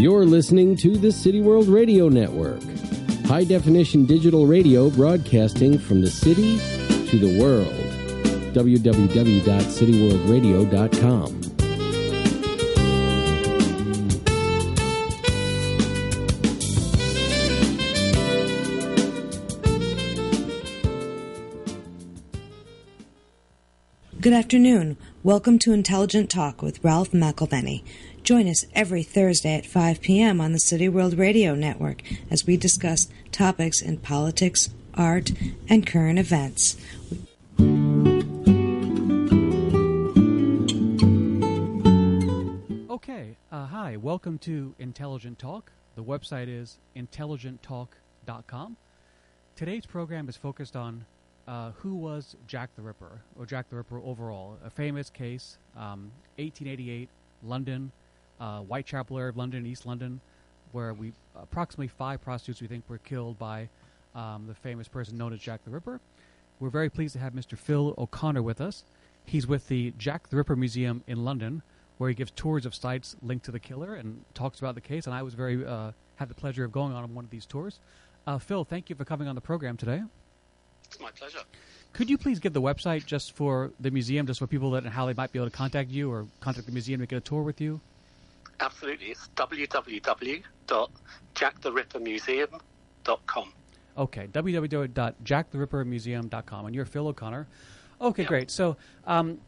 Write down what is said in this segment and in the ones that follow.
You're listening to the City World Radio Network, high definition digital radio broadcasting from the city to the world. www.cityworldradio.com. Good afternoon. Welcome to Intelligent Talk with Ralph McElvenny. Join us every Thursday at 5 p.m. on the City World Radio Network as we discuss topics in politics, art, and current events. Okay, uh, hi, welcome to Intelligent Talk. The website is intelligenttalk.com. Today's program is focused on uh, who was Jack the Ripper, or Jack the Ripper overall. A famous case, um, 1888, London, uh, Whitechapel area of London, East London, where we approximately five prostitutes we think were killed by um, the famous person known as Jack the Ripper. We're very pleased to have Mr. Phil O'Connor with us. He's with the Jack the Ripper Museum in London, where he gives tours of sites linked to the killer and talks about the case. And I was very uh, had the pleasure of going on one of these tours. Uh, Phil, thank you for coming on the program today. It's my pleasure. Could you please give the website just for the museum, just for people that and how they might be able to contact you or contact the museum to get a tour with you? Absolutely. It's www.jacktherippermuseum.com. Okay, www.jacktherippermuseum.com. And you're Phil O'Connor. Okay, Yeah. great. So, um,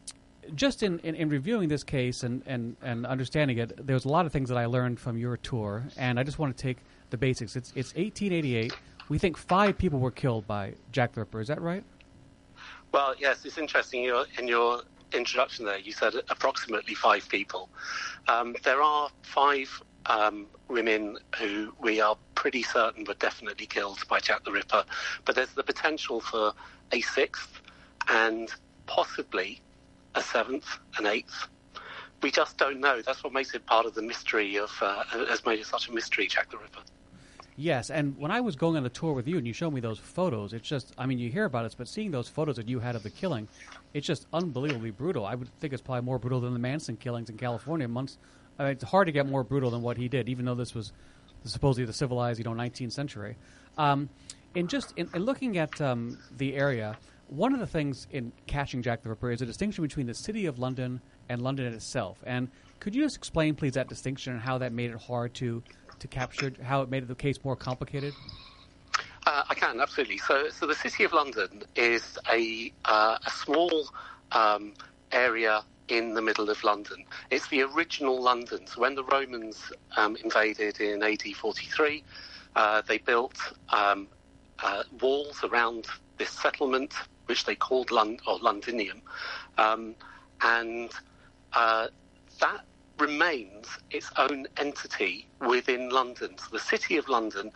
just in, in, in reviewing this case and, and, and understanding it, there was a lot of things that I learned from your tour, and I just want to take the basics. It's, it's 1888. We think five people were killed by Jack the Ripper. Is that right? Well, yes, it's interesting. Your, in your introduction there, you said approximately five people. Um, there are five um, women who we are pretty certain were definitely killed by Jack the Ripper, but there's the potential for a sixth and possibly a seventh, an eighth. We just don't know. That's what makes it part of the mystery of, uh, has made it such a mystery, Jack the Ripper. Yes, and when I was going on the tour with you and you showed me those photos, it's just, I mean, you hear about it, but seeing those photos that you had of the killing, it's just unbelievably brutal. I would think it's probably more brutal than the Manson killings in California. Months, I mean, it's hard to get more brutal than what he did, even though this was supposedly the civilized, you know, 19th century. Um, and just in, in looking at um, the area, one of the things in catching Jack the Ripper is a distinction between the city of London and London itself. And could you just explain, please, that distinction and how that made it hard to to capture, how it made the case more complicated? Uh, I can absolutely. So, so the city of London is a uh, a small um, area in the middle of London. It's the original London. So when the Romans um, invaded in AD 43, uh, they built um, uh, walls around this settlement, which they called Lond- or Londinium, um, and uh, that remains its own entity within London. So the city of London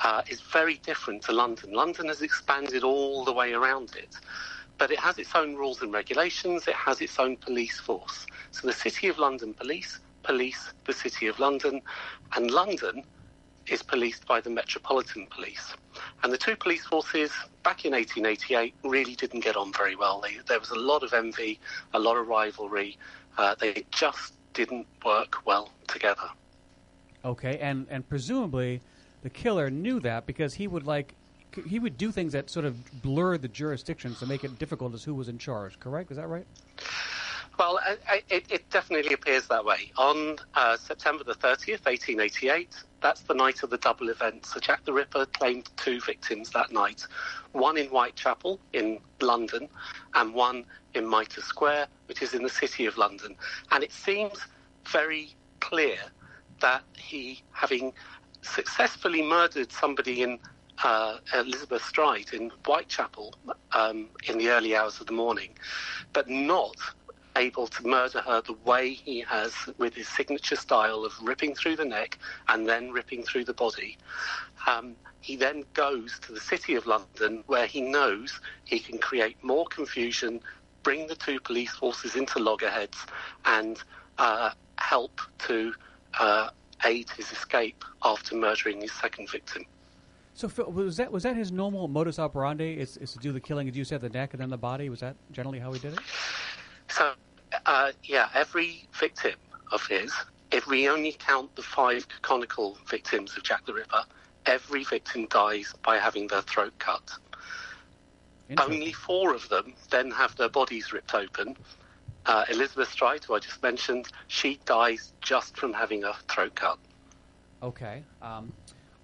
uh, is very different to London. London has expanded all the way around it, but it has its own rules and regulations. It has its own police force. So the City of London Police police the City of London, and London is policed by the Metropolitan Police. And the two police forces back in 1888 really didn't get on very well. They, there was a lot of envy, a lot of rivalry. Uh, they just didn't work well together. Okay, and and presumably the killer knew that because he would like he would do things that sort of blur the jurisdictions to make it difficult as who was in charge. Correct? Is that right? Well, I, I, it, it definitely appears that way. On uh, September the 30th, 1888, that's the night of the double event. So Jack the Ripper claimed two victims that night one in Whitechapel in London, and one in Mitre Square, which is in the city of London. And it seems very clear that he, having successfully murdered somebody in uh, Elizabeth Stride in Whitechapel um, in the early hours of the morning, but not able to murder her the way he has with his signature style of ripping through the neck and then ripping through the body. Um, he then goes to the city of London where he knows he can create more confusion, bring the two police forces into loggerheads, and uh, help to uh, aid his escape after murdering his second victim. So Phil, was that was that his normal modus operandi? Is, is to do the killing, as you said, the neck and then the body? Was that generally how he did it? So, uh, yeah, every victim of his if we only count the five canonical victims of Jack the Ripper, every victim dies by having their throat cut. Only four of them then have their bodies ripped open. Uh, Elizabeth Stride, who I just mentioned, she dies just from having a throat cut. Okay. Um,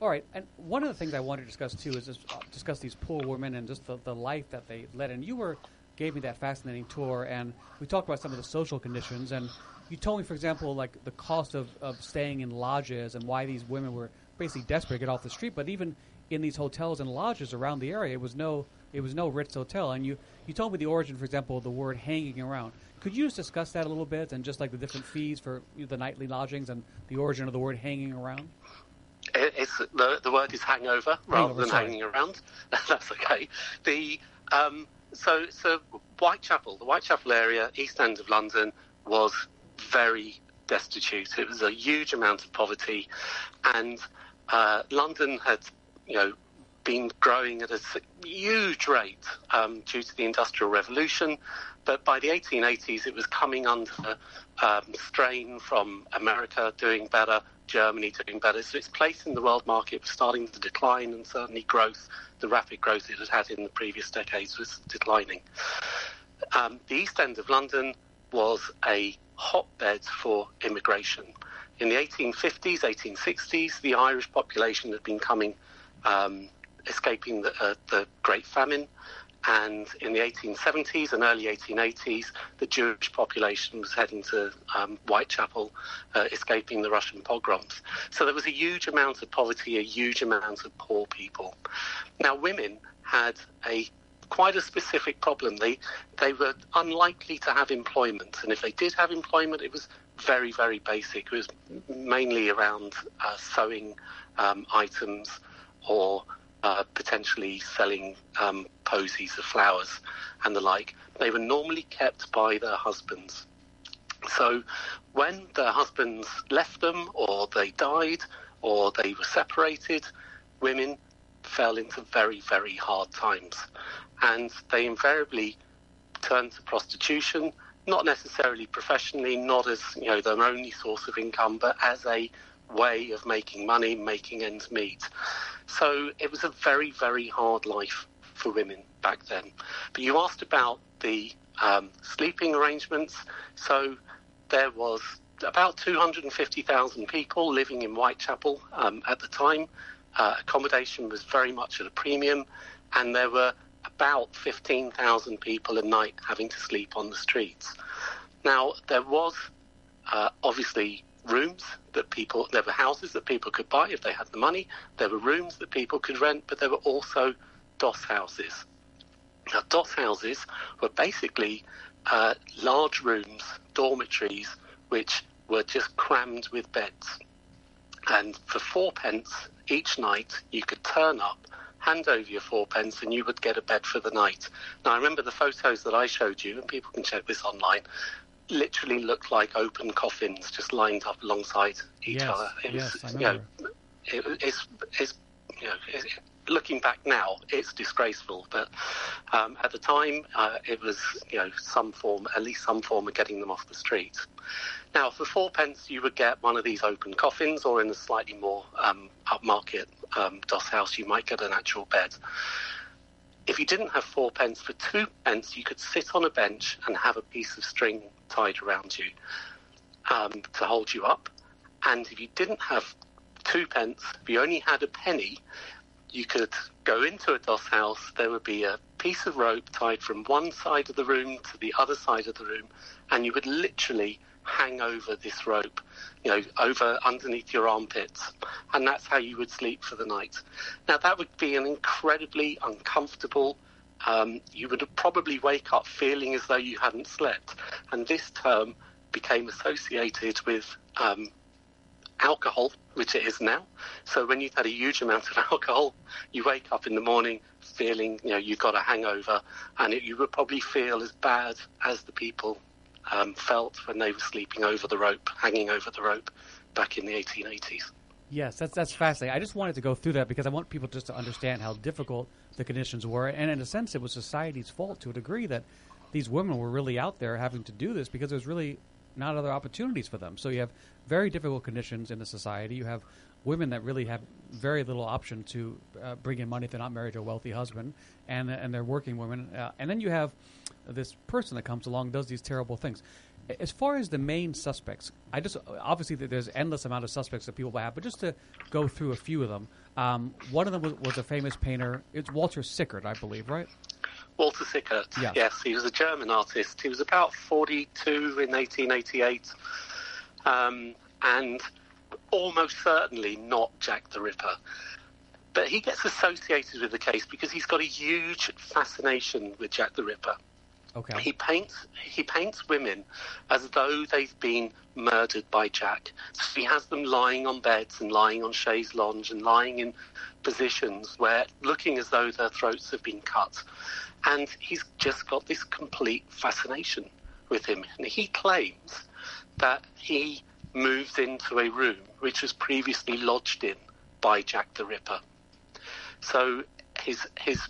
all right. And one of the things I wanted to discuss too is just, uh, discuss these poor women and just the, the life that they led. And you were gave me that fascinating tour, and we talked about some of the social conditions. And you told me, for example, like the cost of, of staying in lodges and why these women were basically desperate to get off the street. But even in these hotels and lodges around the area, it was no it was no Ritz hotel. And you you told me the origin, for example, of the word hanging around. Could you just discuss that a little bit and just like the different fees for the nightly lodgings and the origin of the word hanging around? It's the, the word is hangover rather hangover, than sorry. hanging around. That's okay. The um, so so Whitechapel, the Whitechapel area, East End of London, was very destitute. It was a huge amount of poverty, and uh, London had you know been growing at a huge rate um, due to the Industrial Revolution. But by the 1880s, it was coming under um, strain from America doing better, Germany doing better. So its place in the world market was starting to decline, and certainly growth, the rapid growth it had had in the previous decades, was declining. Um, the East End of London was a hotbed for immigration. In the 1850s, 1860s, the Irish population had been coming um, escaping the, uh, the Great Famine. And in the 1870s and early 1880s, the Jewish population was heading to um, Whitechapel, uh, escaping the Russian pogroms. So there was a huge amount of poverty, a huge amount of poor people. Now, women had a quite a specific problem. They they were unlikely to have employment, and if they did have employment, it was very very basic. It was mainly around uh, sewing um, items or uh, potentially selling um, posies of flowers and the like. They were normally kept by their husbands. So when their husbands left them, or they died, or they were separated, women fell into very, very hard times. And they invariably turned to prostitution, not necessarily professionally, not as you know their only source of income, but as a way of making money, making ends meet. So it was a very, very hard life for women back then. But you asked about the um, sleeping arrangements. So there was about 250,000 people living in Whitechapel um, at the time. Uh, accommodation was very much at a premium, and there were about 15,000 people a night having to sleep on the streets. Now, there was uh, obviously rooms that people, there were houses that people could buy if they had the money. There were rooms that people could rent, but there were also doss houses. Now, doss houses were basically uh, large rooms, dormitories, which were just crammed with beds. And for fourpence each night, you could turn up, hand over your fourpence, and you would get a bed for the night. Now, I remember the photos that I showed you, and people can check this online literally looked like open coffins just lined up alongside each yes, other. It was, yes, you know, it, it's, it's, you know, it, looking back now, it's disgraceful. But um, at the time, uh, it was, you know, some form, at least some form of getting them off the street. Now, for fourpence, you would get one of these open coffins, or in a slightly more um, upmarket um, doss house, you might get an actual bed. If you didn't have fourpence, for two pence, you could sit on a bench and have a piece of string tied around you um, to hold you up. And if you didn't have two pence, if you only had a penny, you could go into a doss house. There would be a piece of rope tied from one side of the room to the other side of the room, and you would literally hang over this rope, you know, over underneath your armpits, and that's how you would sleep for the night. Now that would be an incredibly uncomfortable um, you would probably wake up feeling as though you hadn't slept. And this term became associated with um, alcohol, which it is now. So when you've had a huge amount of alcohol, you wake up in the morning feeling, you know, you've got a hangover, and it, you would probably feel as bad as the people um, felt when they were sleeping over the rope, hanging over the rope back in the 1880s. Yes, that's that's fascinating. I just wanted to go through that because I want people just to understand how difficult the conditions were, and in a sense, it was society's fault to a degree that these women were really out there having to do this because was really not other opportunities for them. So you have very difficult conditions in the society. You have women that really have very little option to uh, bring in money if they're not married to a wealthy husband, and and they're working women. Uh, and then you have this person that comes along does these terrible things. As far as the main suspects, I just obviously there's endless amount of suspects that people have, but just to go through a few of them. Um, one of them was, was, a famous painter. It's Walter Sickert, I believe, right? Walter Sickert. Yeah. Yes, he was a German artist. He was about 42 in 1888, um, and almost certainly not Jack the Ripper. But he gets associated with the case because he's got a huge fascination with Jack the Ripper. Okay. He paints he paints women as though they've been murdered by Jack. So he has them lying on beds and lying on chaise lounge and lying in positions where looking as though their throats have been cut. And he's just got this complete fascination with him. And he claims that he moves into a room which was previously lodged in by Jack the Ripper. So his his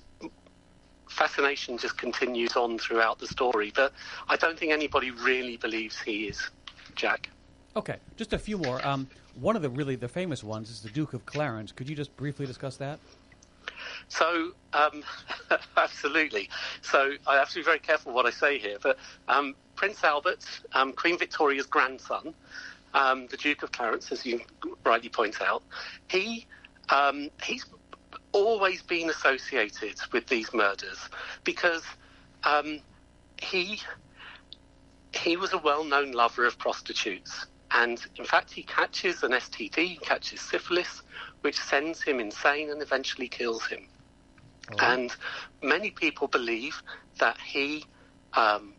fascination just continues on throughout the story. But I don't think anybody really believes he is Jack. Okay, just a few more. Um, one of the really the famous ones is the Duke of Clarence. Could you just briefly discuss that? So, um, absolutely. So, I have to be very careful what I say here. But um, Prince Albert, um, Queen Victoria's grandson, um, the Duke of Clarence, as you rightly point out, he um, he's always been associated with these murders because um, he he was a well-known lover of prostitutes, and in fact, he catches an STD, he catches syphilis, which sends him insane and eventually kills him. Oh. And many people believe that he um,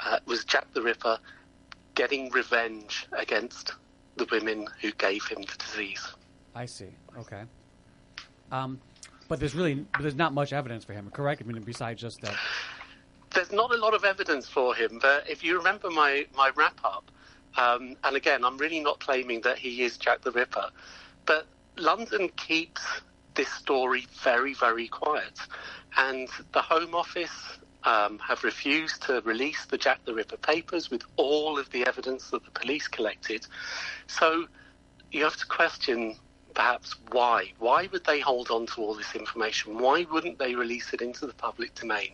uh, was Jack the Ripper getting revenge against the women who gave him the disease. I see. Okay. Um, but there's really there's not much evidence for him, correct? I mean, besides just that. There's not a lot of evidence for him, but if you remember my, my wrap up, um, and again, I'm really not claiming that he is Jack the Ripper, but London keeps this story very, very quiet. And the Home Office um, have refused to release the Jack the Ripper papers with all of the evidence that the police collected. So you have to question perhaps why. Why would they hold on to all this information? Why wouldn't they release it into the public domain?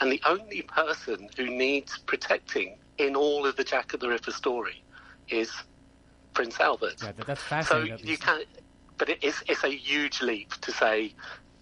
And the only person who needs protecting in all of the Jack the Ripper story is Prince Albert. Yeah, that's fascinating. So you can, but it is, it's a huge leap to say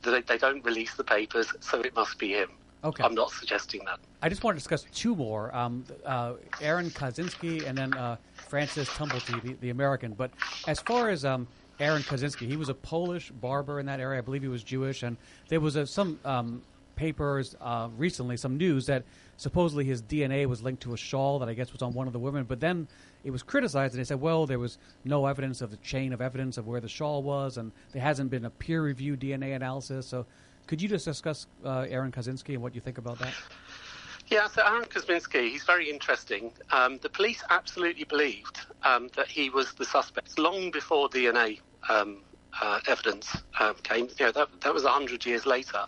that they don't release the papers, so it must be him. Okay. I'm not suggesting that. I just want to discuss two more um, uh, Aaron Kosminski and then uh, Francis Tumblety, the, the, American. But as far as um, Aaron Kosminski. He was a Polish barber in that area. I believe he was Jewish, and there was a, some um, papers uh, recently, some news that supposedly his DNA was linked to a shawl that I guess was on one of the women. But then it was criticized, and they said, well, there was no evidence of the chain of evidence of where the shawl was, and there hasn't been a peer-reviewed DNA analysis. So, could you just discuss uh, Aaron Kosminski and what you think about that? Yeah, so Aaron Kosminski, he's very interesting. Um, the police absolutely believed um, that he was the suspect long before DNA um, uh, evidence um, came. You know, that, that was 100 years later.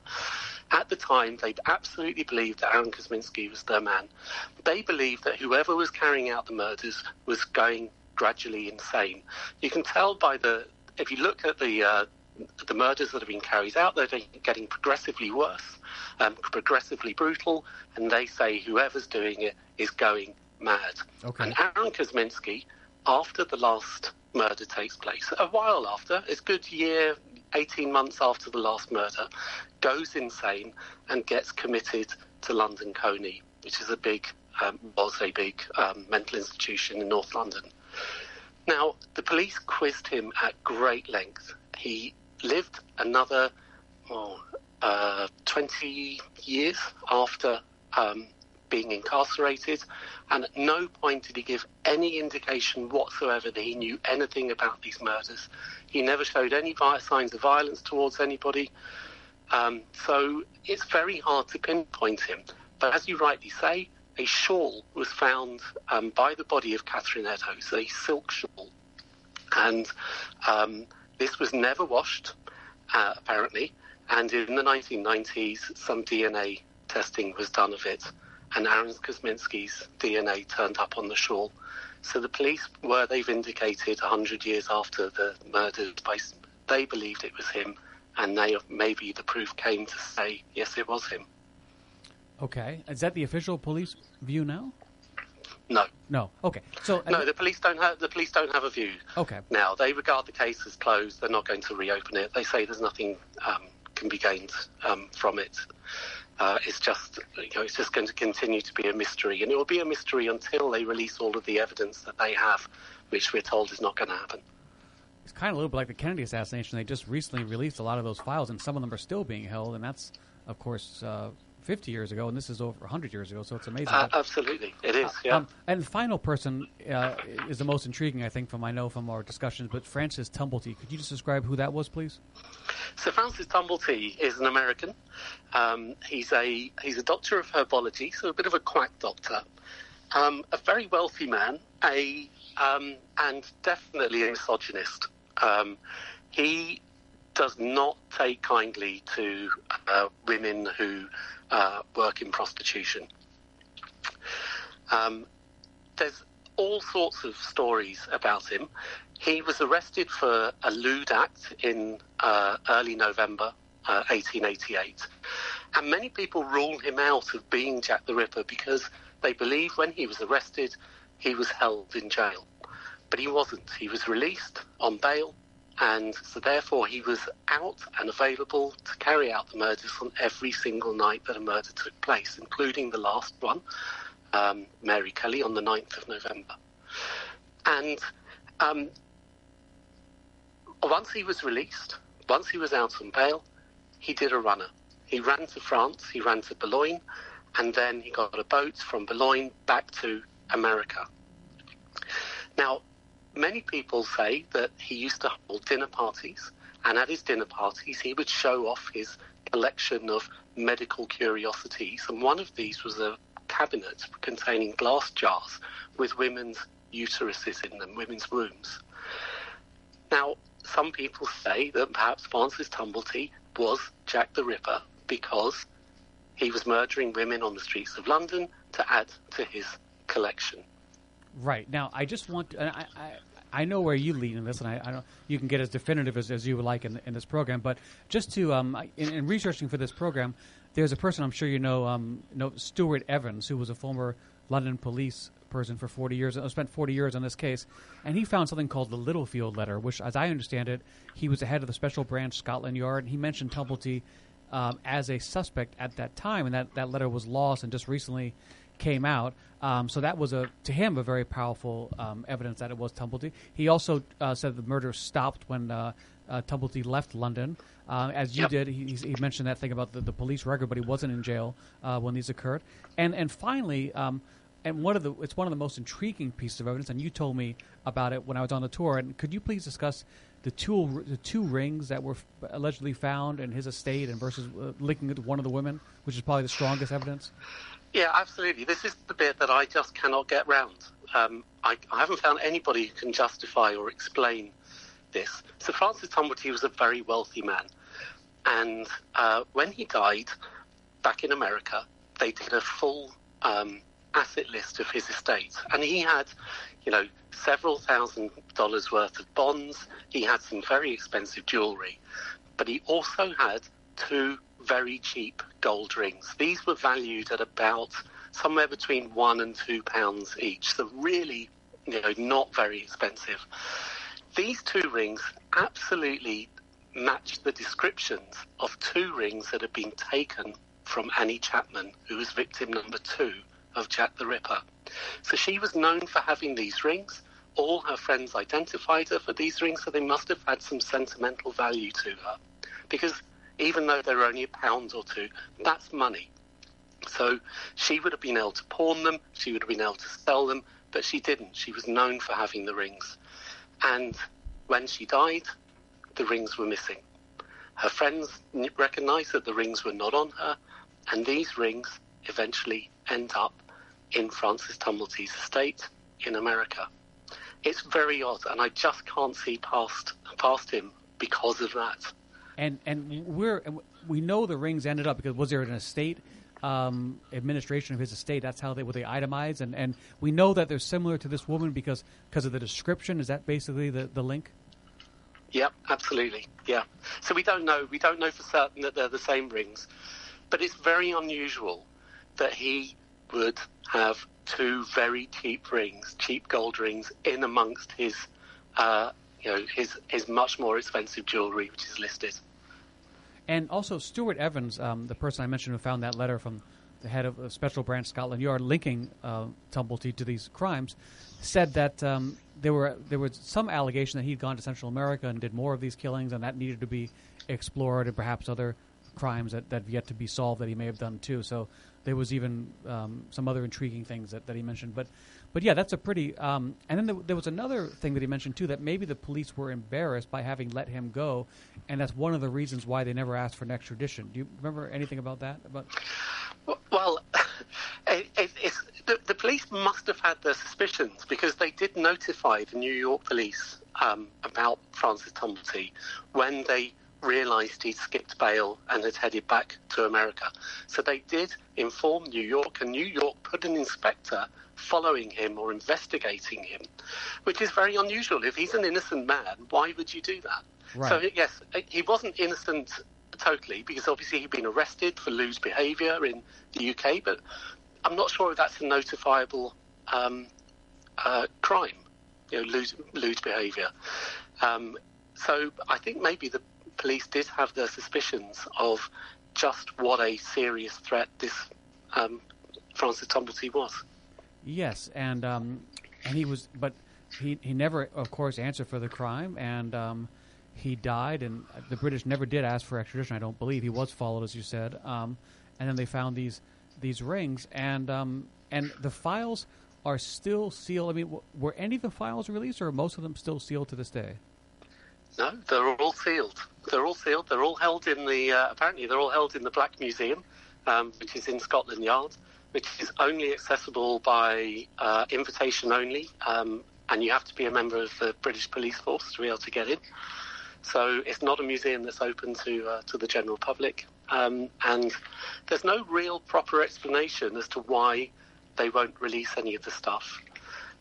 At the time, they absolutely believed that Aaron Kosminski was their man. They believed that whoever was carrying out the murders was going gradually insane. You can tell by the, if you look at the, uh, the murders that have been carried out, they're getting progressively worse, um, progressively brutal, and they say whoever's doing it is going mad. Okay. And Aaron Kosminski, after the last murder takes place. A while after, it's a good year, 18 months after the last murder, goes insane and gets committed to London Colney, which is a big, um, was a big um, mental institution in North London. Now, the police quizzed him at great length. He lived another oh, uh, 20 years after um, being incarcerated, and at no point did he give any indication whatsoever that he knew anything about these murders. He never showed any signs of violence towards anybody. Um, so it's very hard to pinpoint him. But as you rightly say, a shawl was found um, by the body of Catherine Eddowes, a silk shawl. And um, this was never washed, uh, apparently. And in the 1990s, some DNA testing was done of it and Aaron Kosminski's DNA turned up on the shawl. So the police, were they vindicated 100 years after the murder, they believed it was him, and they maybe the proof came to say, yes, it was him. Okay. Is that the official police view now? No. No. Okay. So no, the police don't have the police don't have a view. Okay. Now they regard the case as closed. They're not going to reopen it. They say there's nothing um, can be gained um, from it. Uh, it's just you know it's just going to continue to be a mystery, and it will be a mystery until they release all of the evidence that they have, which we're told is not going to happen. It's kind of a little bit like the Kennedy assassination. They just recently released a lot of those files, and some of them are still being held, and that's of course uh, 50 years ago, and this is over 100 years ago, so it's amazing. Uh, absolutely, it is, yeah. Um, and the final person uh, is the most intriguing, I think, from I know from our discussions, but Francis Tumblety. Could you just describe who that was, please? So Francis Tumblety is an American. Um, he's a he's a doctor of herbology, so a bit of a quack doctor. Um, a very wealthy man, a um, and definitely a misogynist. Um, he does not take kindly to uh, women who uh, work in prostitution. Um, there's all sorts of stories about him. He was arrested for a lewd act in uh, early November uh, 1888. And many people rule him out of being Jack the Ripper because they believe when he was arrested, he was held in jail. But he wasn't. He was released on bail and so therefore he was out and available to carry out the murders on every single night that a murder took place, including the last one, um, Mary Kelly, on the 9th of November. And um, once he was released, once he was out on bail, he did a runner. He ran to France, he ran to Boulogne, and then he got a boat from Boulogne back to America. Now, many people say that he used to hold dinner parties, and at his dinner parties, he would show off his collection of medical curiosities. And one of these was a cabinet containing glass jars with women's uteruses in them, women's wombs. Now, some people say that perhaps Francis Tumblety was Jack the Ripper because he was murdering women on the streets of London to add to his collection. Right now, I just want to, I, I, I know where you lead in this, and I, I know you can get as definitive as, as you would like in, in this program. But just to um, in, in, researching for this program, there's a person I'm sure you know, um, know Stewart Evans, who was a former London police person for 40 years, uh, spent 40 years on this case, and he found something called the Littlechild letter, which, as I understand it, he was the head of the Special Branch Scotland Yard. And he mentioned Tumblety um, as a suspect at that time, and that, that letter was lost and just recently came out. Um, so that was a to him a very powerful um, evidence that it was Tumblety. He also uh, said the murder stopped when uh, uh, Tumblety left London. Uh, as you yep. did, he, he, mentioned that thing about the, the, police record, but he wasn't in jail uh, when these occurred. And and finally, um, and one of the it's one of the most intriguing pieces of evidence. And you told me about it when I was on the tour. And could you please discuss the two the two rings that were allegedly found in his estate and versus uh, linking it to one of the women, which is probably the strongest evidence? Yeah, absolutely. This is the bit that I just cannot get round. Um, I, I, haven't found anybody who can justify or explain this. So Francis Tumblety was a very wealthy man, and uh, when he died back in America, they did a full um, asset list of his estate, and he had, you know, several thousand dollars worth of bonds. He had some very expensive jewelry, but he also had two very cheap gold rings. These were valued at about somewhere between one and two pounds each, so really, you know, not very expensive. These two rings absolutely matched the descriptions of two rings that had been taken from Annie Chapman, who was victim number two of Jack the Ripper. So she was known for having these rings. All her friends identified her for these rings, so they must have had some sentimental value to her. Because even though they're only a pound or two, that's money. So she would have been able to pawn them, she would have been able to sell them, but she didn't. She was known for having the rings. And when she died, the rings were missing. Her friends recognized that the rings were not on her, and these rings eventually end up in Francis Tumblety's estate in America. It's very odd, and I just can't see past past him because of that and and we're we know the rings ended up because was there an estate um, administration of his estate. That's how they were they itemized, and, and we know that they're similar to this woman because because of the description. Is that basically the, the link? Yep, absolutely. Yeah. So we don't know. We don't know for certain that they're the same rings, but it's very unusual that he would have two very cheap rings, cheap gold rings, in amongst his, uh, you know, his his much more expensive jewelry, which is listed. And also, Stewart Evans, um, the person I mentioned who found that letter from the head of Special Branch Scotland Yard linking uh, Tumblety to these crimes, said that um, there were there was some allegation that he'd gone to Central America and did more of these killings, and that needed to be explored, and perhaps other crimes that, that have yet to be solved that he may have done too. So there was even um, some other intriguing things that, that he mentioned. But but yeah, that's a pretty. Um, and then there, there, was another thing that he mentioned too that maybe the police were embarrassed by having let him go, and that's one of the reasons why they never asked for an extradition. Do you remember anything about that? About well, it, it, the, the, police must have had their suspicions because they did notify the New York police um, about Francis Tumblety when they realised he'd skipped bail and had headed back to America. So they did inform New York, and New York put an inspector following him or investigating him, which is very unusual. If he's an innocent man, why would you do that? Right. So, yes, he wasn't innocent totally because obviously he'd been arrested for lewd behaviour in the UK, but I'm not sure if that's a notifiable um, uh, crime, you know, lewd, lewd behaviour. Um, so I think maybe the police did have their suspicions of just what a serious threat this um, Francis Tumblety was. Yes, and um, and he was, but he he never, of course, answered for the crime, and um, he died. And the British never did ask for extradition. I don't believe he was followed, as you said. Um, and then they found these these rings, and um, and the files are still sealed. I mean, w- were any of the files released, or are most of them still sealed to this day? No, they're all sealed. They're all sealed. They're all held in the. Uh, apparently, they're all held in the Black Museum, um, which is in Scotland Yard which is only accessible by uh, invitation only, um, and you have to be a member of the British Police Force to be able to get in. So it's not a museum that's open to uh, to the general public, um, and there's no real proper explanation as to why they won't release any of the stuff.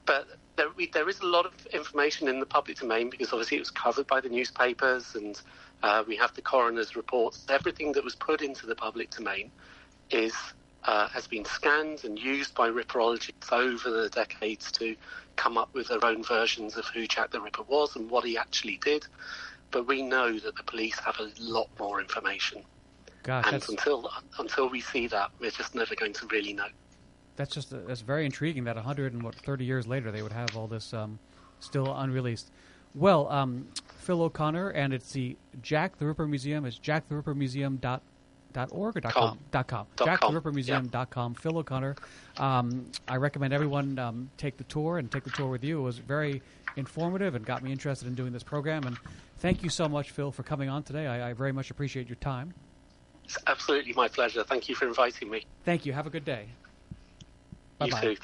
But there, there is a lot of information in the public domain because obviously it was covered by the newspapers, and uh, we have the coroner's reports. Everything that was put into the public domain is uh, has been scanned and used by ripperologists over the decades to come up with their own versions of who Jack the Ripper was and what he actually did. But we know that the police have a lot more information. Gosh, and until until we see that, we're just never going to really know. That's just that's very intriguing. That 100 and what 30 years later, they would have all this um, still unreleased. Well, um, Phil O'Connor, and it's the Jack the Ripper Museum. It's jacktherippermuseum.com dot org or dot com, com. dot com. Jack the ripper museum yeah. dot com. Phil o'connor um, i recommend everyone um, take the tour and take the tour with you. It was very informative and got me interested in doing this program. And thank you so much phil for coming on today. I, I very much appreciate your time. It's absolutely my pleasure. Thank you for inviting me. Thank you. Have a good day. Bye-bye. you too